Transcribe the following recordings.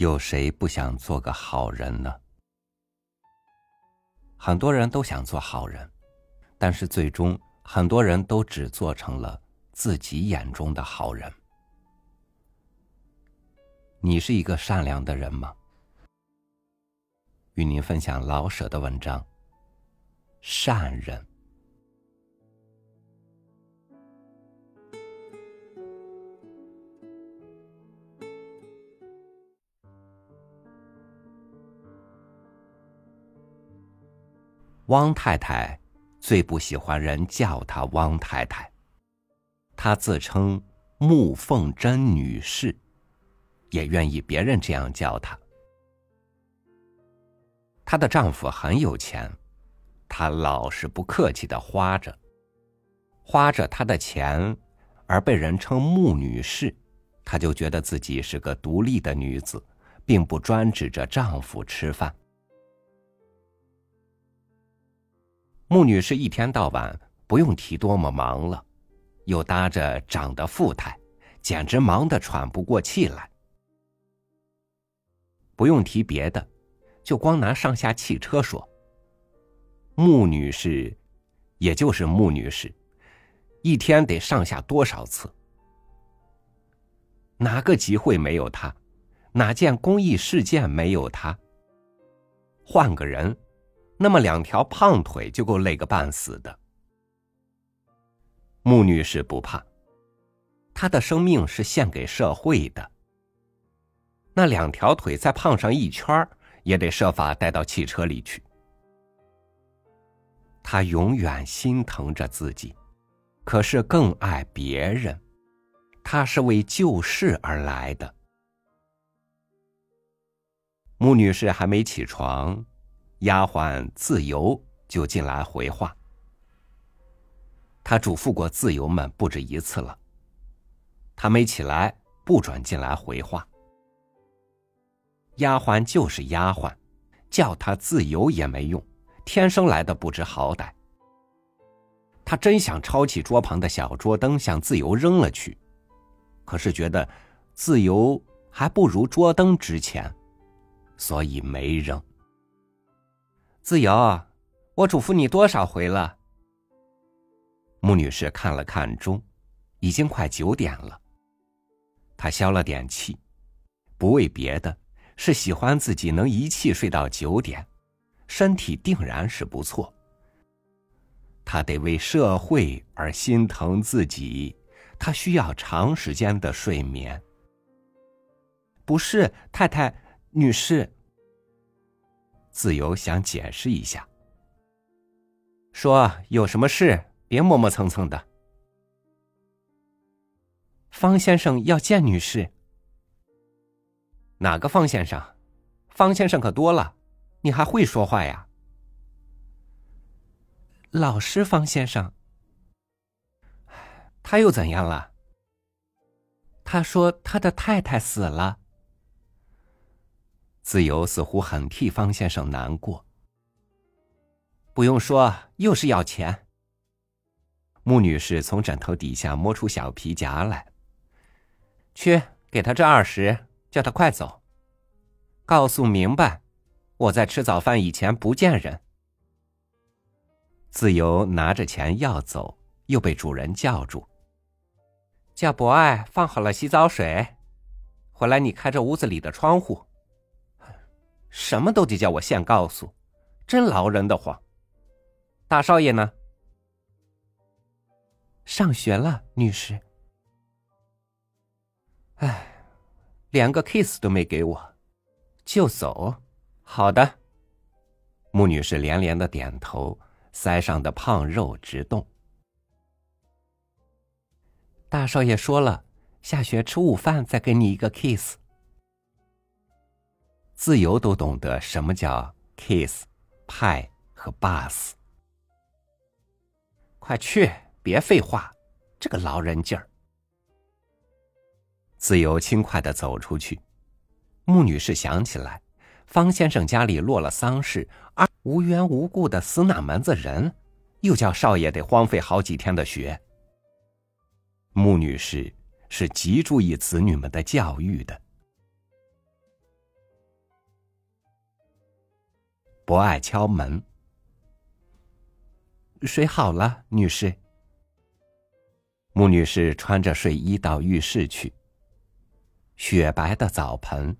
有谁不想做个好人呢？很多人都想做好人，但是最终很多人都只做成了自己眼中的好人。你是一个善良的人吗？与您分享老舍的文章《善人》。汪太太最不喜欢人叫她汪太太。她自称穆凤珍女士，也愿意别人这样叫她。她的丈夫很有钱，她老是不客气的花着，花着她的钱，而被人称穆女士，她就觉得自己是个独立的女子，并不专指着丈夫吃饭。穆女士一天到晚不用提多么忙了，又搭着长得富态，简直忙得喘不过气来。不用提别的，就光拿上下汽车说。穆女士，也就是穆女士，一天得上下多少次？哪个集会没有她？哪件公益事件没有她？换个人。那么两条胖腿就够累个半死的。穆女士不怕，她的生命是献给社会的。那两条腿再胖上一圈也得设法带到汽车里去。她永远心疼着自己，可是更爱别人。她是为救世而来的。穆女士还没起床。丫鬟自由就进来回话。他嘱咐过自由们不止一次了。他没起来，不准进来回话。丫鬟就是丫鬟，叫他自由也没用，天生来的不知好歹。他真想抄起桌旁的小桌灯向自由扔了去，可是觉得自由还不如桌灯值钱，所以没扔。自由，我嘱咐你多少回了？穆女士看了看钟，已经快九点了。她消了点气，不为别的，是喜欢自己能一气睡到九点，身体定然是不错。她得为社会而心疼自己，她需要长时间的睡眠。不是，太太，女士。自由想解释一下，说有什么事别磨磨蹭蹭的。方先生要见女士。哪个方先生？方先生可多了，你还会说话呀？老师方先生，他又怎样了？他说他的太太死了。自由似乎很替方先生难过。不用说，又是要钱。穆女士从枕头底下摸出小皮夹来，去给他这二十，叫他快走。告诉明白，我在吃早饭以前不见人。自由拿着钱要走，又被主人叫住，叫博爱放好了洗澡水，回来你开着屋子里的窗户。什么都得叫我现告诉，真劳人的慌。大少爷呢？上学了，女士。哎，连个 kiss 都没给我，就走。好的。穆女士连连的点头，腮上的胖肉直动。大少爷说了，下学吃午饭再给你一个 kiss。自由都懂得什么叫 kiss、派和 bus。快去，别废话，这个老人劲儿。自由轻快的走出去。穆女士想起来，方先生家里落了丧事，而无缘无故的死哪门子人，又叫少爷得荒废好几天的学。穆女士是极注意子女们的教育的。不爱敲门。水好了，女士。穆女士穿着睡衣到浴室去。雪白的澡盆，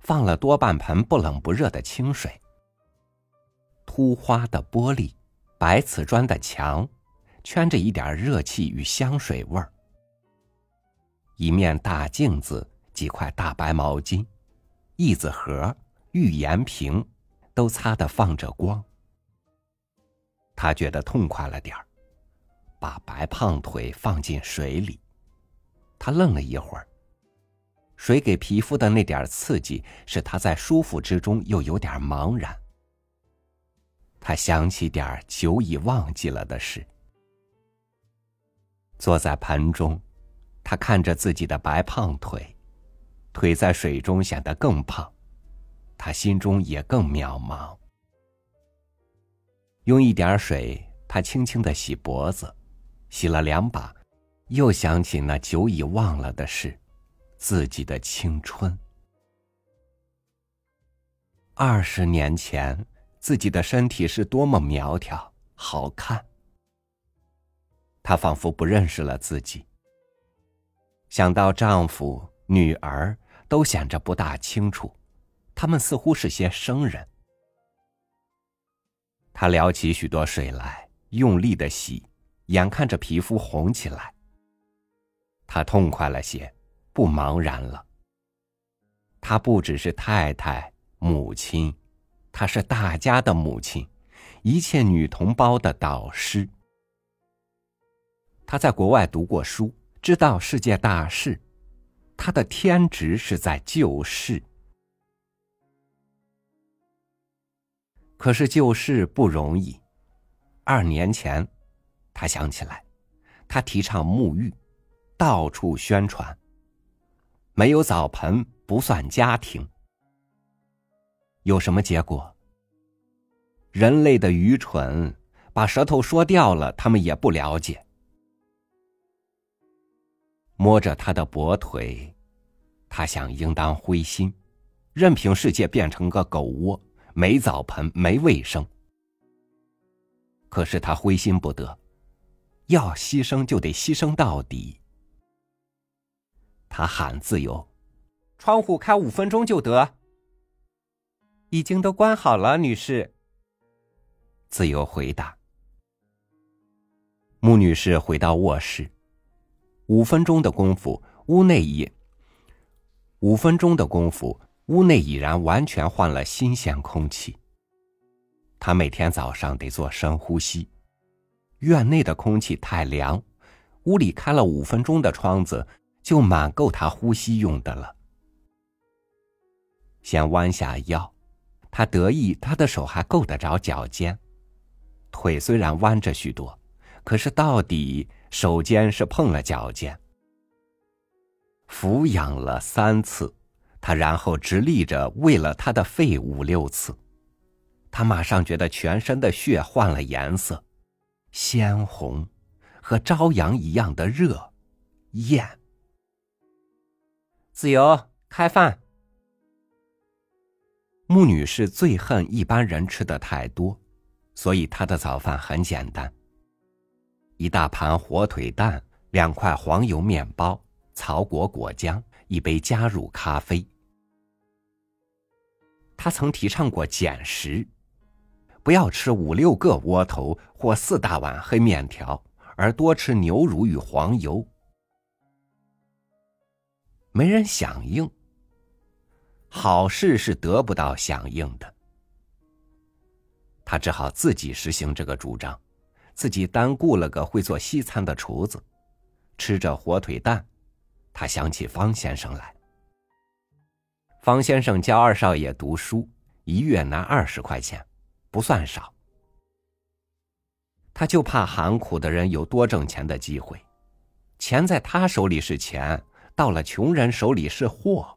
放了多半盆不冷不热的清水。凸花的玻璃，白瓷砖的墙，圈着一点热气与香水味儿。一面大镜子，几块大白毛巾，椅子盒、浴盐瓶，都擦得放着光。他觉得痛快了点儿，把白胖腿放进水里。他愣了一会儿。水给皮肤的那点刺激，使他在舒服之中又有点茫然。他想起点久已忘记了的事。坐在盆中，他看着自己的白胖腿，腿在水中显得更胖，他心中也更渺茫。用一点水，他轻轻的洗脖子，洗了两把，又想起那久已忘了的事。自己的青春。二十年前，自己的身体是多么苗条、好看。他仿佛不认识了自己。想到丈夫、女儿都显着不大清楚，他们似乎是些生人。他撩起许多水来，用力的洗，眼看着皮肤红起来。他痛快了些。不茫然了。他不只是太太、母亲，他是大家的母亲，一切女同胞的导师。他在国外读过书，知道世界大事，他的天职是在救世。可是救世不容易。二年前，他想起来，他提倡沐浴，到处宣传。没有澡盆不算家庭，有什么结果？人类的愚蠢，把舌头说掉了，他们也不了解。摸着他的跛腿，他想应当灰心，任凭世界变成个狗窝，没澡盆，没卫生。可是他灰心不得，要牺牲就得牺牲到底。他喊自由，窗户开五分钟就得。已经都关好了，女士。自由回答。穆女士回到卧室，五分钟的功夫，屋内已五分钟的功夫，屋内已然完全换了新鲜空气。他每天早上得做深呼吸，院内的空气太凉，屋里开了五分钟的窗子。就满够他呼吸用的了。先弯下腰，他得意，他的手还够得着脚尖。腿虽然弯着许多，可是到底手尖是碰了脚尖。俯仰了三次，他然后直立着喂了他的肺五六次。他马上觉得全身的血换了颜色，鲜红，和朝阳一样的热，艳。自由开饭。穆女士最恨一般人吃的太多，所以她的早饭很简单：一大盘火腿蛋，两块黄油面包，草果果浆，一杯加乳咖啡。他曾提倡过减食，不要吃五六个窝头或四大碗黑面条，而多吃牛乳与黄油。没人响应。好事是得不到响应的，他只好自己实行这个主张，自己单雇了个会做西餐的厨子，吃着火腿蛋，他想起方先生来。方先生教二少爷读书，一月拿二十块钱，不算少。他就怕喊苦的人有多挣钱的机会，钱在他手里是钱。到了穷人手里是货。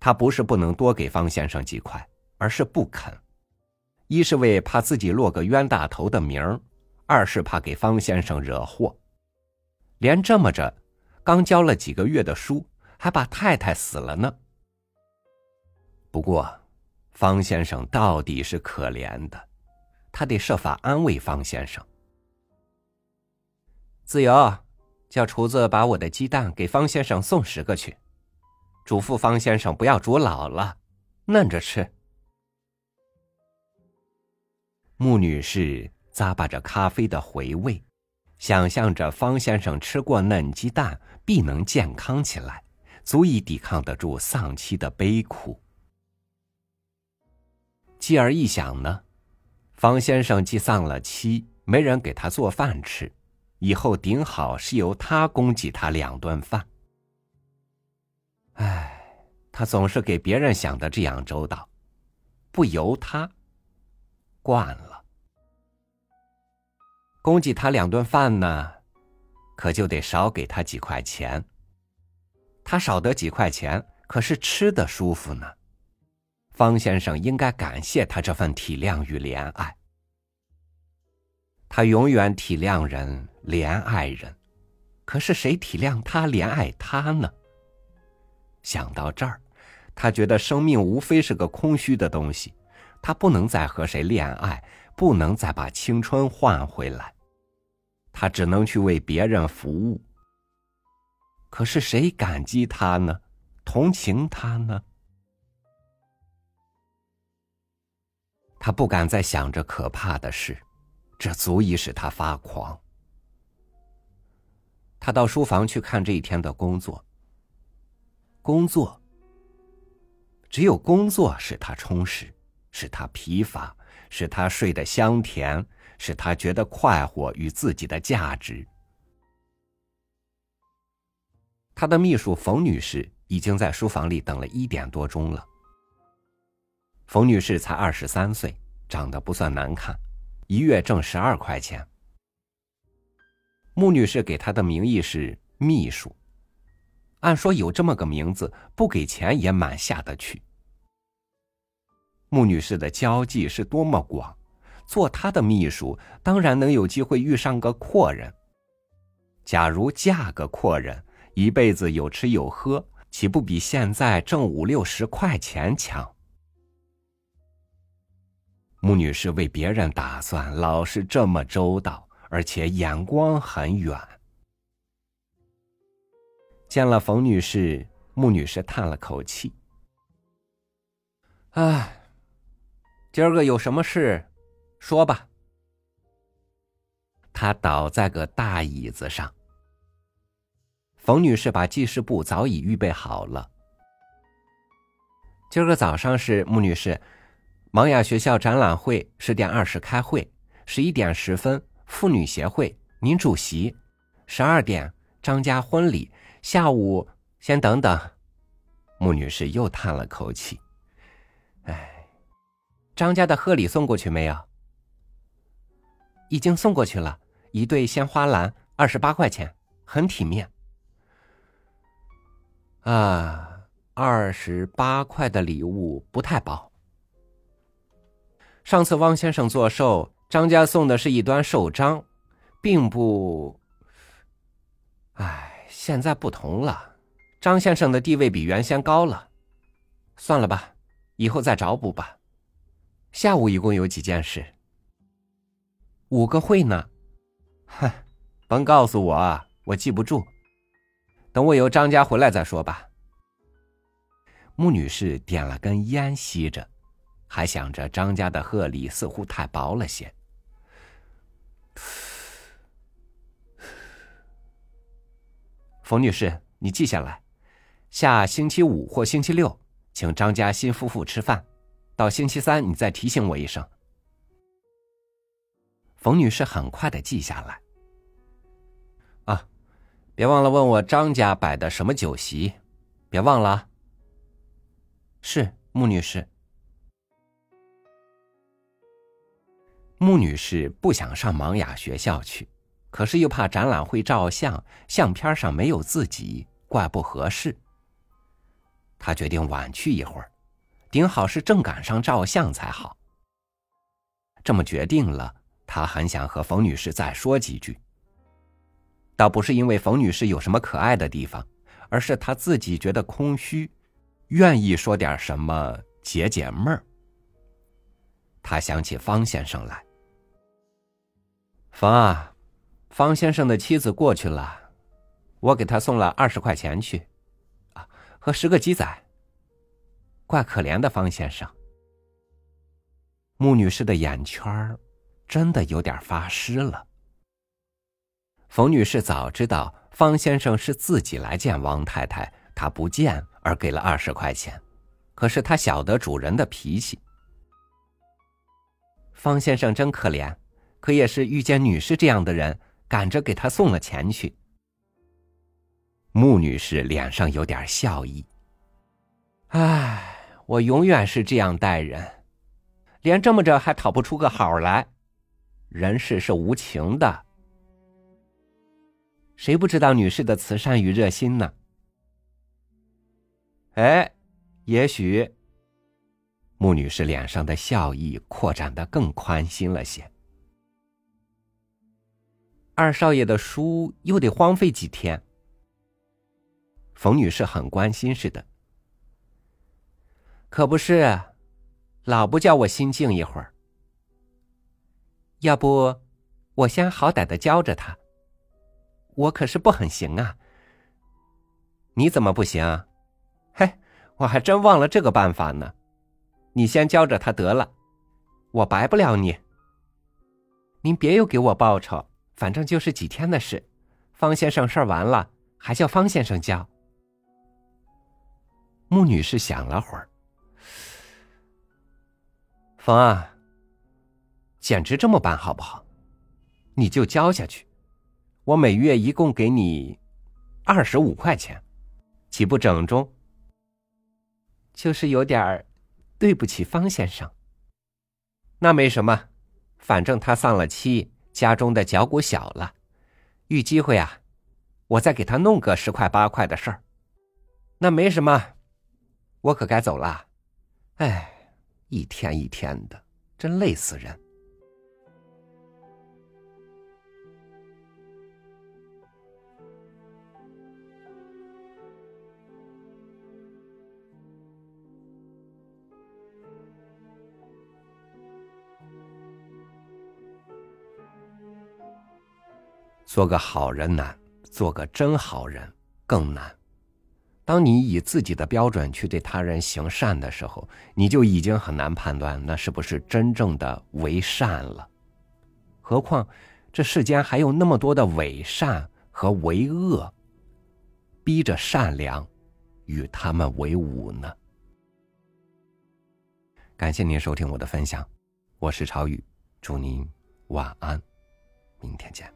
他不是不能多给方先生几块，而是不肯。一是为怕自己落个冤大头的名儿，二是怕给方先生惹祸。连这么着，刚教了几个月的书，还把太太死了呢。不过，方先生到底是可怜的，他得设法安慰方先生。自由，叫厨子把我的鸡蛋给方先生送十个去，嘱咐方先生不要煮老了，嫩着吃。穆女士咂巴着咖啡的回味，想象着方先生吃过嫩鸡蛋必能健康起来，足以抵抗得住丧妻的悲苦。继而一想呢，方先生既丧了妻，没人给他做饭吃，以后顶好是由他供给他两顿饭。唉，他总是给别人想的这样周到，不由他。惯了，供给他两顿饭呢，可就得少给他几块钱。他少得几块钱，可是吃的舒服呢。方先生应该感谢他这份体谅与怜爱。他永远体谅人、怜爱人，可是谁体谅他、怜爱他呢？想到这儿，他觉得生命无非是个空虚的东西。他不能再和谁恋爱，不能再把青春换回来，他只能去为别人服务。可是谁感激他呢？同情他呢？他不敢再想着可怕的事，这足以使他发狂。他到书房去看这一天的工作。工作，只有工作使他充实。使他疲乏，使他睡得香甜，使他觉得快活与自己的价值。他的秘书冯女士已经在书房里等了一点多钟了。冯女士才二十三岁，长得不算难看，一月挣十二块钱。穆女士给她的名义是秘书，按说有这么个名字，不给钱也满下得去。穆女士的交际是多么广，做他的秘书当然能有机会遇上个阔人。假如嫁个阔人，一辈子有吃有喝，岂不比现在挣五六十块钱强？穆女士为别人打算，老是这么周到，而且眼光很远。见了冯女士，穆女士叹了口气：“唉。”今儿个有什么事，说吧。他倒在个大椅子上。冯女士把记事簿早已预备好了。今儿个早上是穆女士，盲雅学校展览会十点二十开会，十一点十分妇女协会您主席，十二点张家婚礼，下午先等等。穆女士又叹了口气，唉。张家的贺礼送过去没有？已经送过去了，一对鲜花篮，二十八块钱，很体面。啊，二十八块的礼物不太薄。上次汪先生做寿，张家送的是一端寿章，并不。唉，现在不同了，张先生的地位比原先高了。算了吧，以后再找补吧。下午一共有几件事？五个会呢，哼，甭告诉我，我记不住。等我由张家回来再说吧。穆女士点了根烟吸着，还想着张家的贺礼似乎太薄了些。冯女士，你记下来，下星期五或星期六，请张家新夫妇吃饭。到星期三，你再提醒我一声。冯女士很快的记下来。啊，别忘了问我张家摆的什么酒席，别忘了。是穆女士。穆女士不想上盲雅学校去，可是又怕展览会照相，相片上没有自己，怪不合适。她决定晚去一会儿。顶好是正赶上照相才好。这么决定了，他很想和冯女士再说几句。倒不是因为冯女士有什么可爱的地方，而是他自己觉得空虚，愿意说点什么解解闷儿。他想起方先生来。冯啊，方先生的妻子过去了，我给他送了二十块钱去，啊，和十个鸡仔。怪可怜的方先生。穆女士的眼圈真的有点发湿了。冯女士早知道方先生是自己来见王太太，她不见而给了二十块钱，可是她晓得主人的脾气。方先生真可怜，可也是遇见女士这样的人，赶着给他送了钱去。穆女士脸上有点笑意。唉，我永远是这样待人。连这么着还讨不出个好来，人世是无情的。谁不知道女士的慈善与热心呢？哎，也许穆女士脸上的笑意扩展的更宽心了些。二少爷的书又得荒废几天。冯女士很关心似的，可不是。老不叫我心静一会儿，要不我先好歹的教着他。我可是不很行啊。你怎么不行？嘿，我还真忘了这个办法呢。你先教着他得了，我白不了你。您别又给我报酬，反正就是几天的事。方先生事儿完了，还叫方先生教。穆女士想了会儿。冯啊，简直这么办好不好？你就交下去，我每月一共给你二十五块钱，岂不整中？就是有点对不起方先生。那没什么，反正他丧了妻，家中的脚骨小了，遇机会啊，我再给他弄个十块八块的事儿。那没什么，我可该走了。哎。一天一天的，真累死人。做个好人难，做个真好人更难。当你以自己的标准去对他人行善的时候，你就已经很难判断那是不是真正的为善了。何况这世间还有那么多的伪善和为恶，逼着善良与他们为伍呢？感谢您收听我的分享，我是朝雨，祝您晚安，明天见。